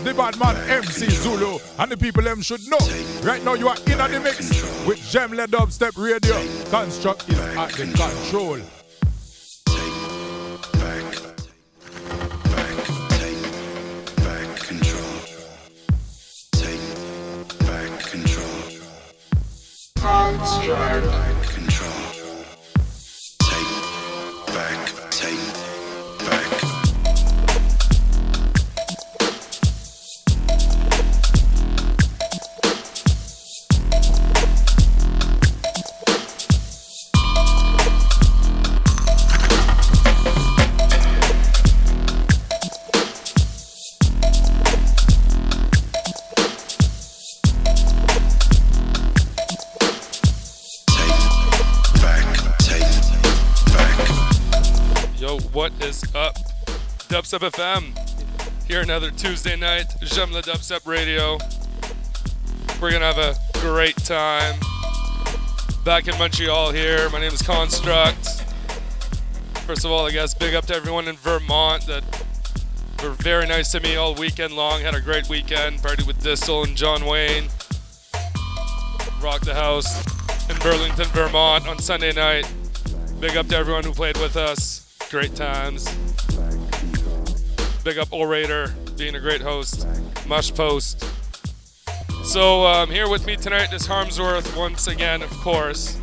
is the bad man MC Zulu, and the people them should know. Right now you are in the mix with Jemla Dubstep Radio. Construct is at the control. Back, Dubstep FM. Here another Tuesday night, Jemla Dubstep Radio. We're gonna have a great time. Back in Montreal here. My name is Construct. First of all, I guess big up to everyone in Vermont that were very nice to me all weekend long. Had a great weekend. Partied with Distal and John Wayne. Rocked the house in Burlington, Vermont on Sunday night. Big up to everyone who played with us. Great times. Big up Orator, being a great host. Mush Post. So um, here with me tonight is Harmsworth once again, of course.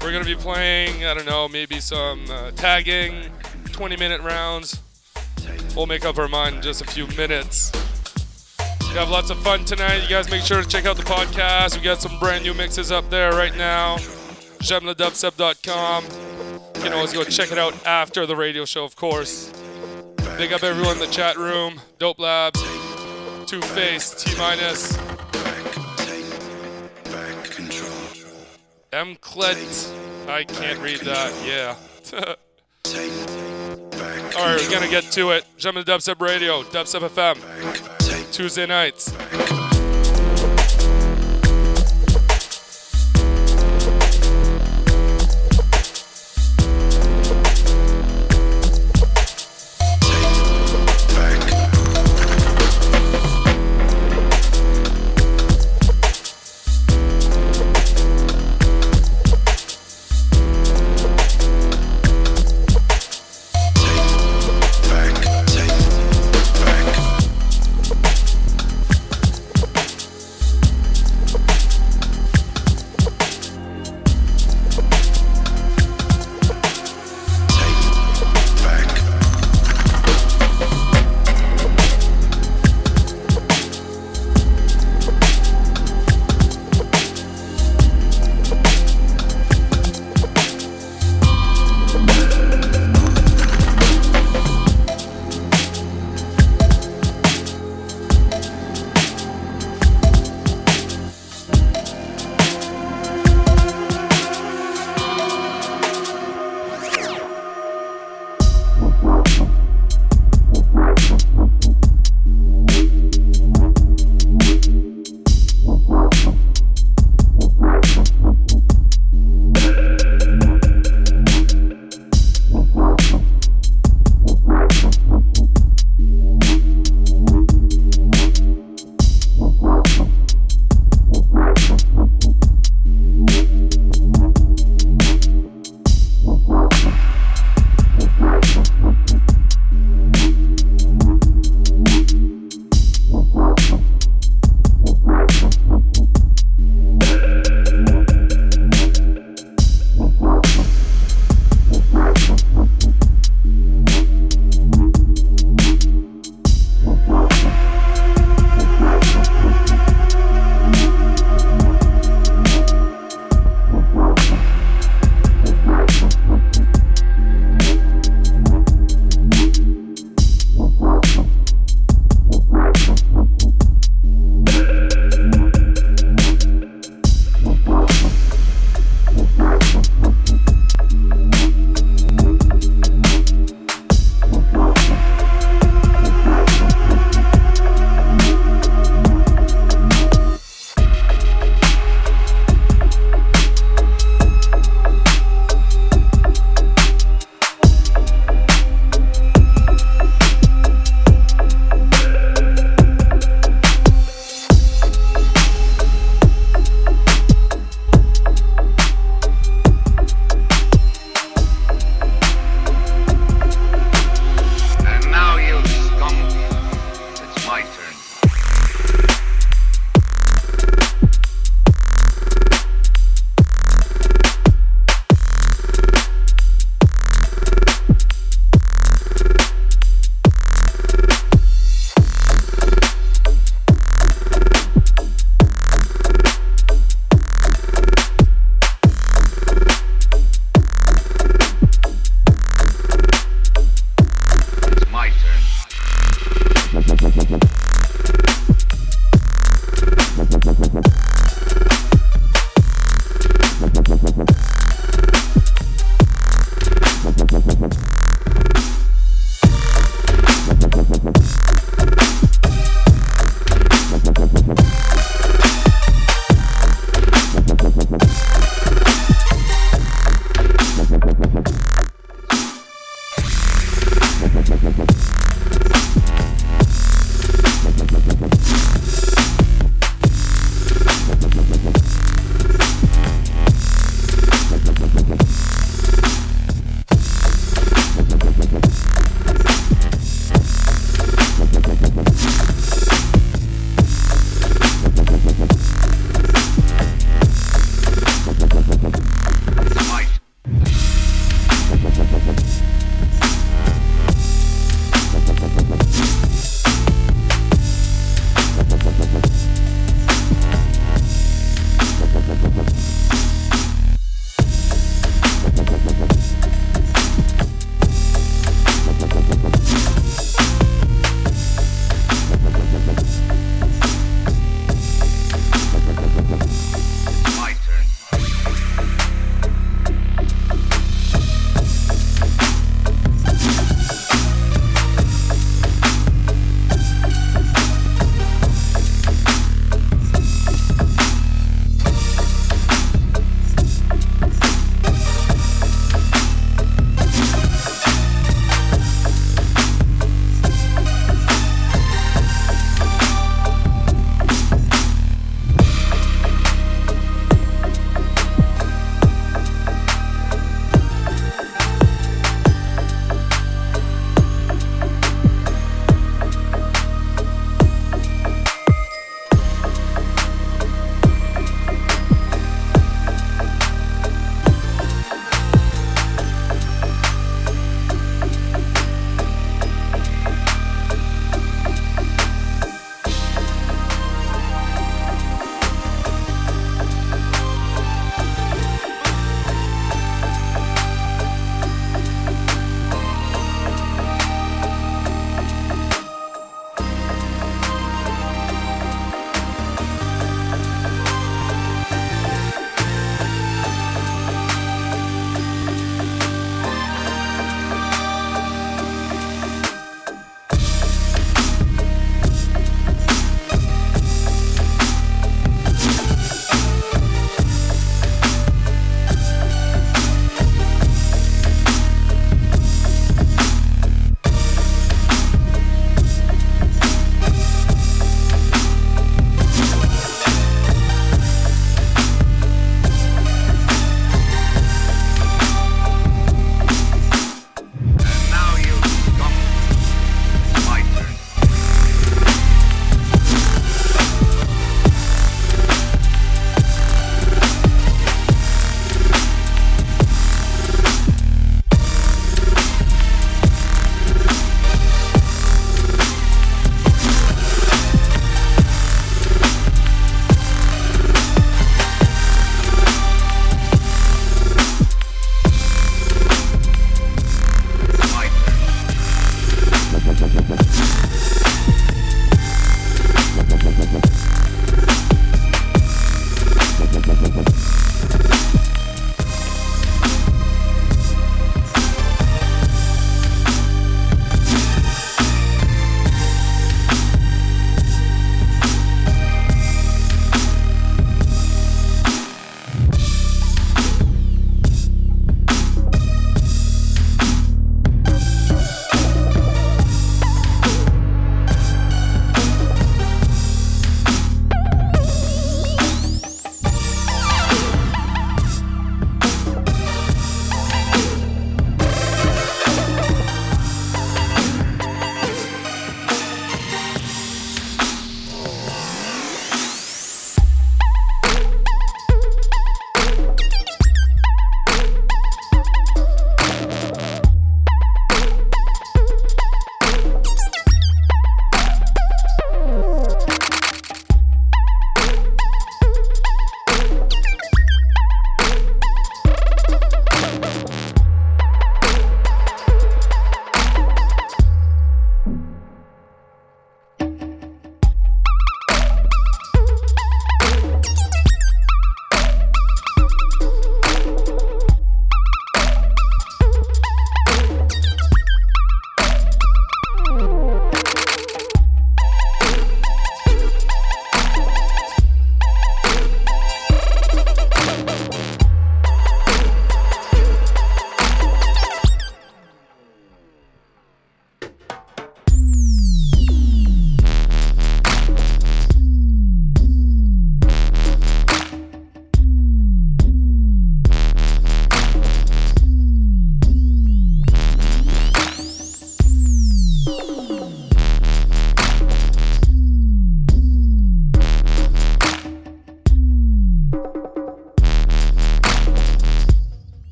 We're gonna be playing, I don't know, maybe some uh, tagging, 20 minute rounds. We'll make up our mind in just a few minutes. We have lots of fun tonight. You guys make sure to check out the podcast. We got some brand new mixes up there right now. JemlaDubstep.com. You can always go check it out after the radio show, of course. Big up everyone in the chat room. Dope Labs, Two Face, T Minus, M Clet. I can't read that. Yeah. All right, we're gonna get to it. Jump Jemla Dubstep Radio, Dubstep FM, Tuesday nights.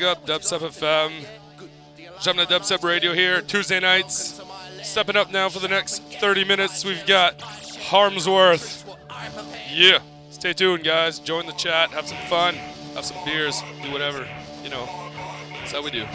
Big up, Dubstep FM. Jumping to Dubstep Radio here, Tuesday nights. Stepping up now for the next 30 minutes, we've got Harmsworth. Yeah. Stay tuned, guys. Join the chat, have some fun, have some beers, do whatever. You know, that's how we do.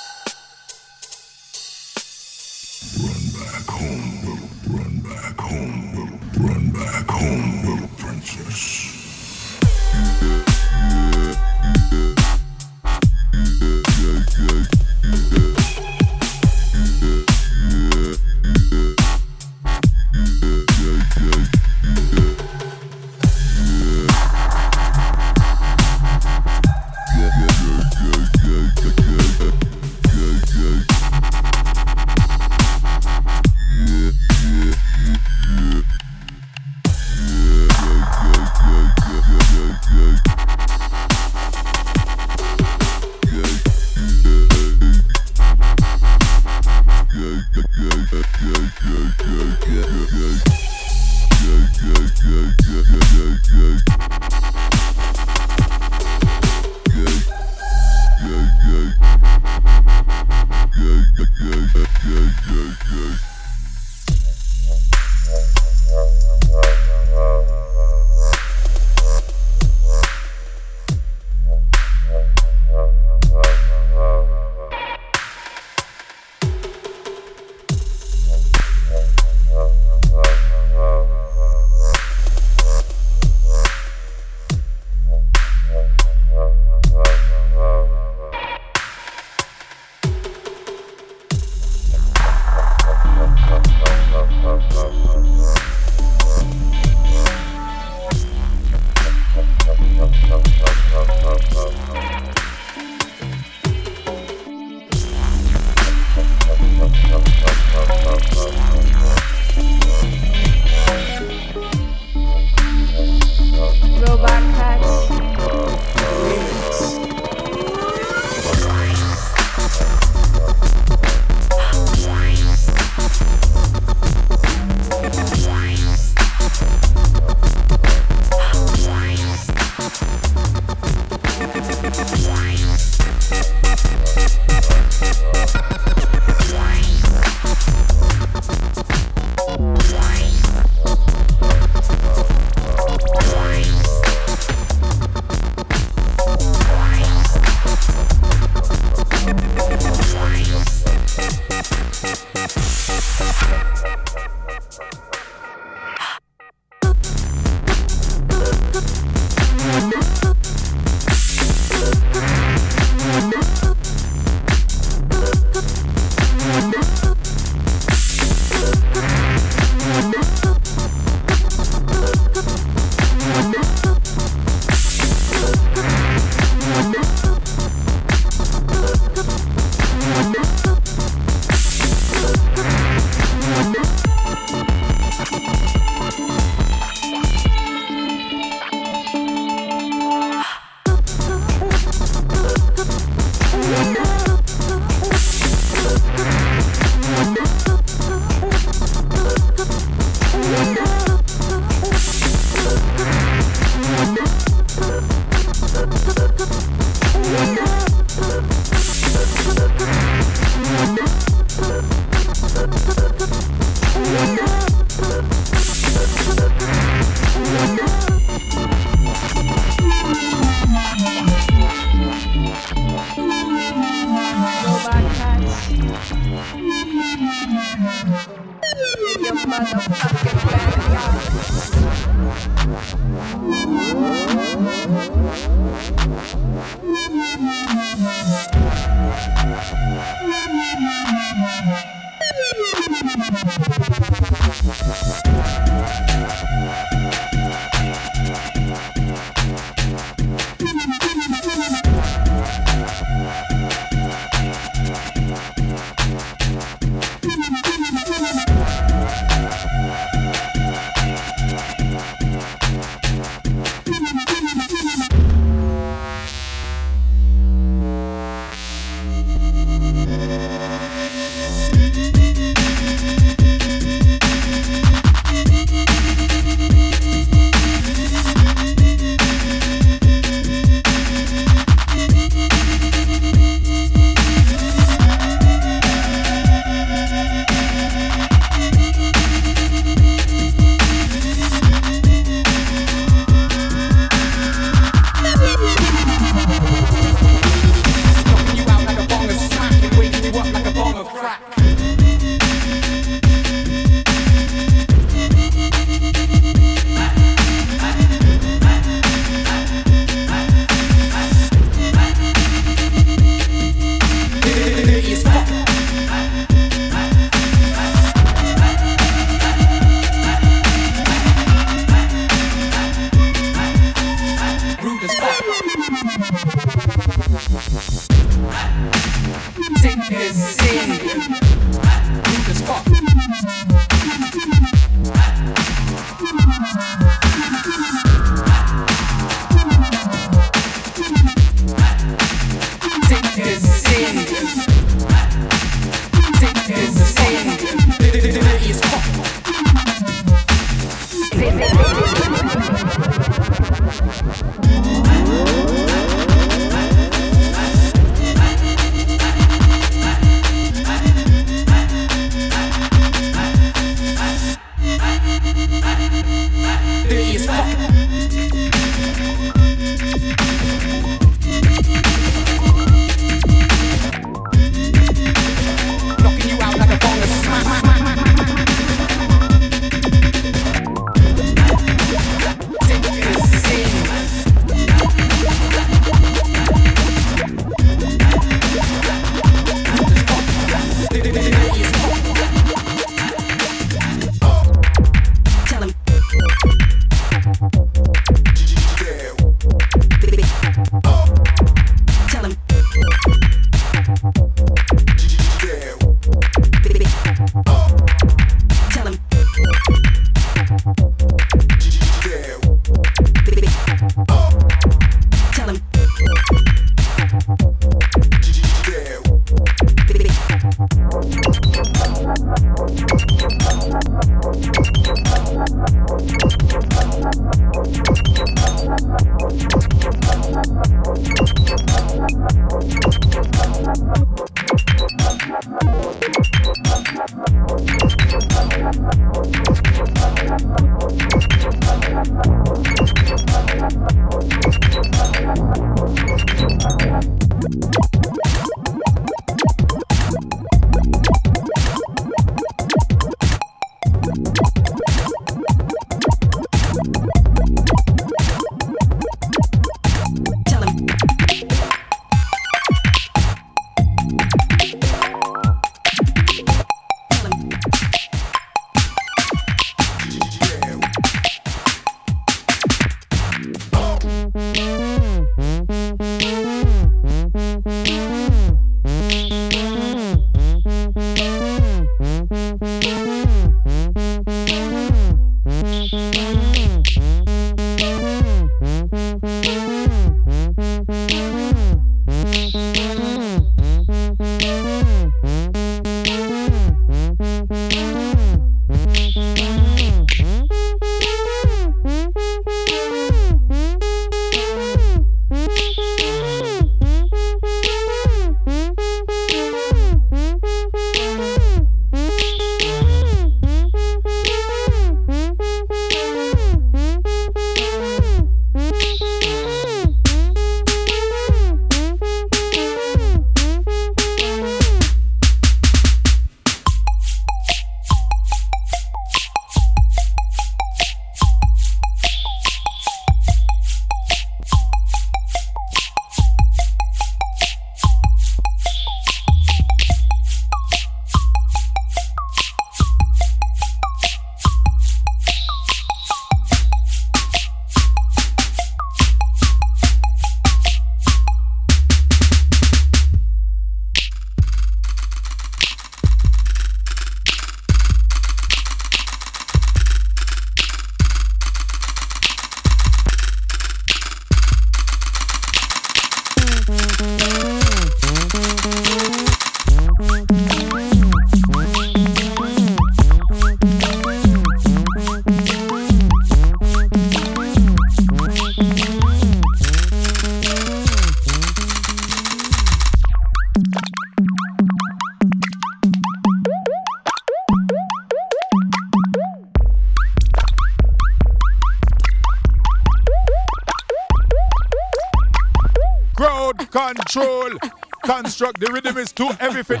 The rhythm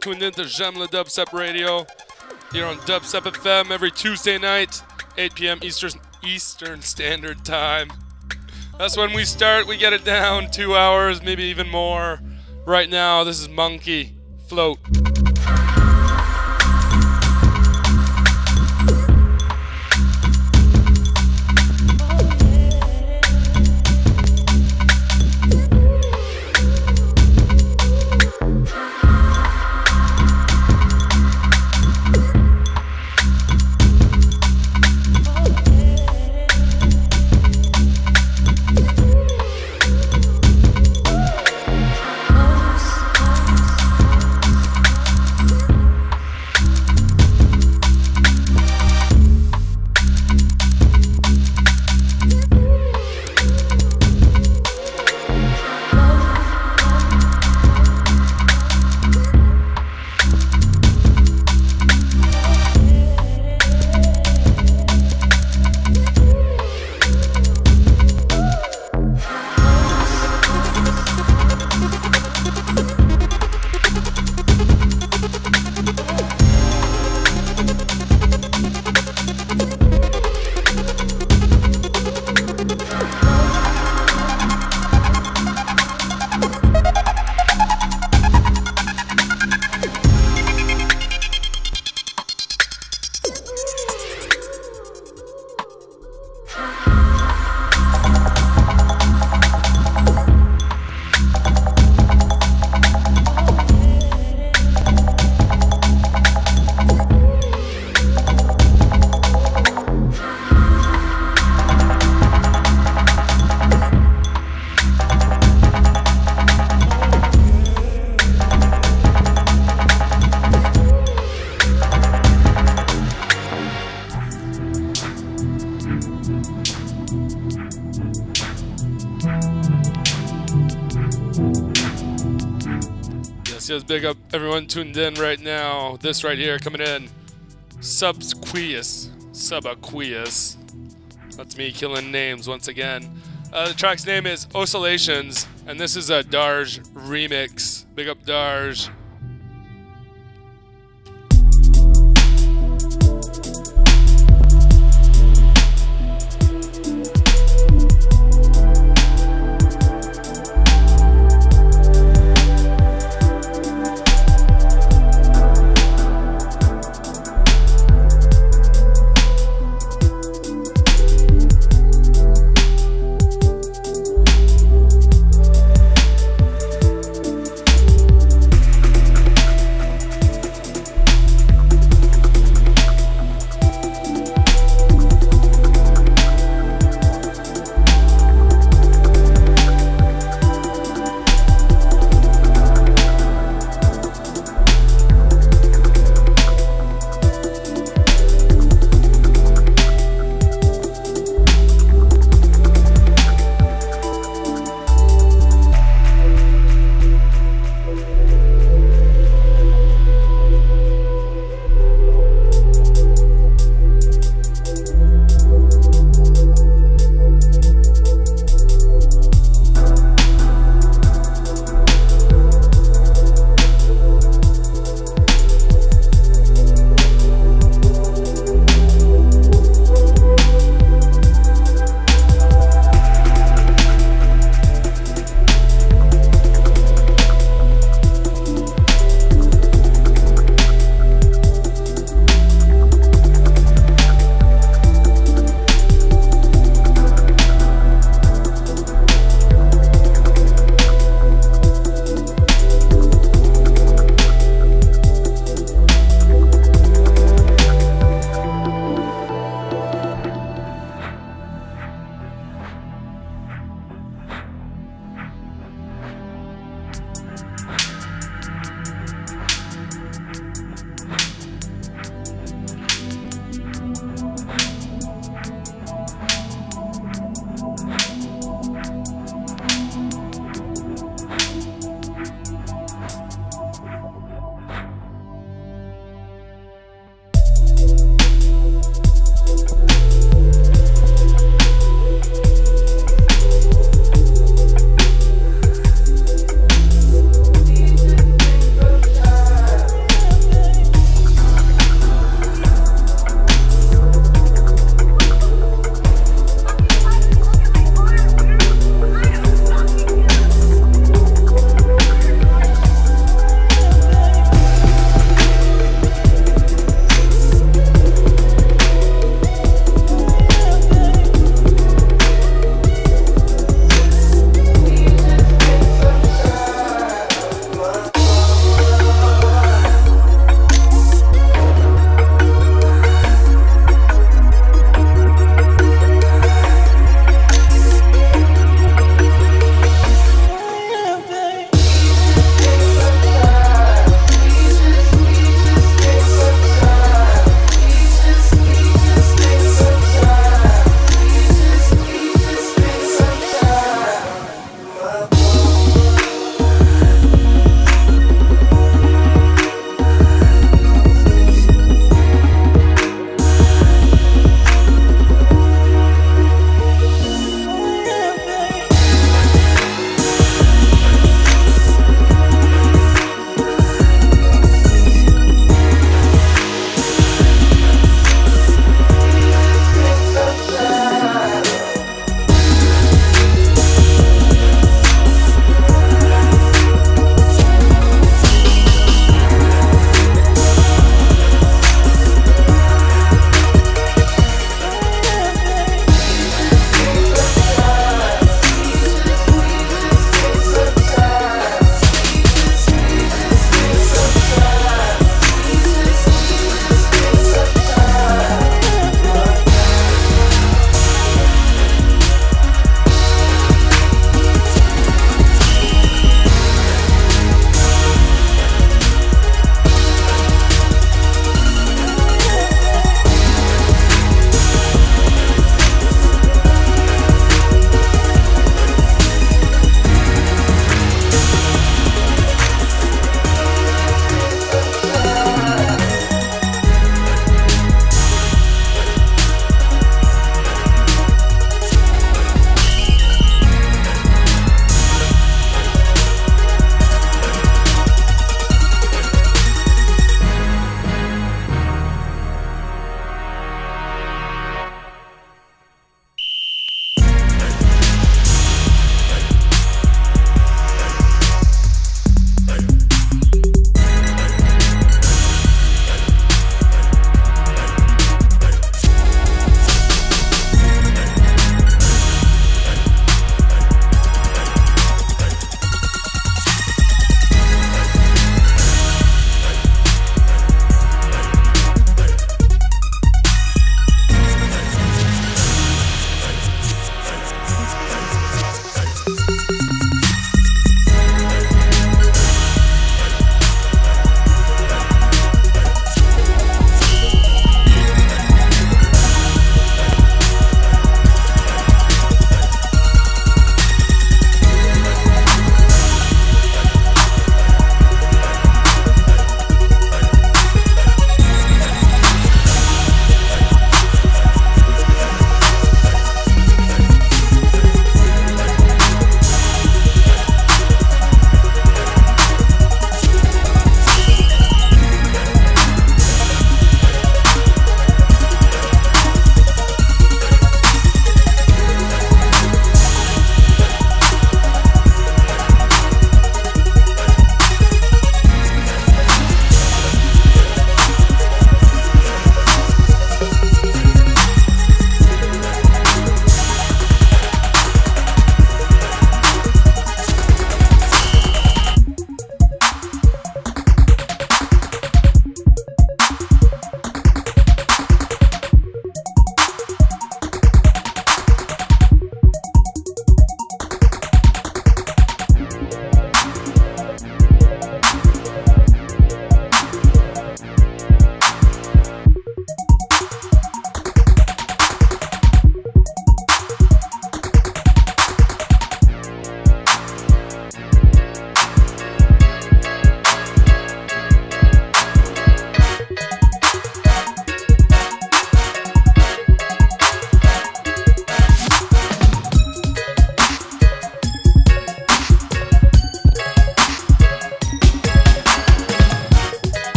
tuned in to Jamla Dubstep Radio here on Dubstep FM every Tuesday night, 8 p.m. Eastern Eastern Standard Time. That's when we start. We get it down two hours, maybe even more. Right now, this is Monkey Float. Big up everyone tuned in right now. This right here coming in. Subquius. Subaquius. That's me killing names once again. Uh, the track's name is Oscillations, and this is a Darj remix. Big up Darj.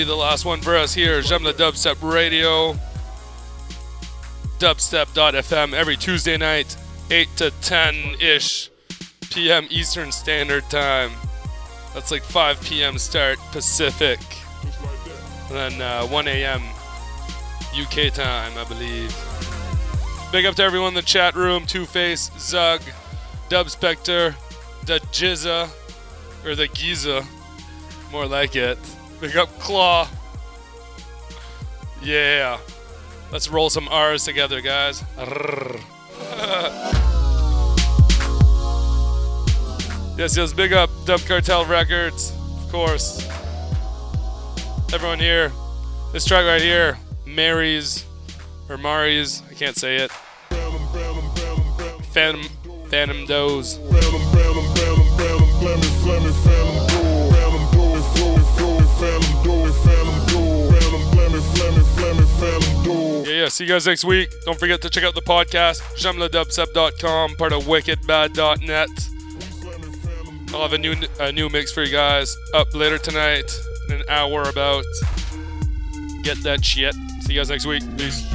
Be the last one for us here. Jamla Dubstep Radio. Dubstep.fm every Tuesday night, 8 to 10 ish p.m. Eastern Standard Time. That's like 5 p.m. start Pacific. And then uh, 1 a.m. UK time, I believe. Big up to everyone in the chat room Two Face, Zug, Dub Spectre, the Jizza, or the Giza. More like it. Big up Claw. Yeah. Let's roll some R's together, guys. Yes, yes, big up Dub Cartel Records, of course. Everyone here. This track right here, Mary's, or Mari's, I can't say it. Phantom, Phantom Doze. Yeah. See you guys next week. Don't forget to check out the podcast, jamladubstep.com, part of wickedbad.net. I'll have a new a new mix for you guys up later tonight in an hour about. Get that shit. See you guys next week. Peace.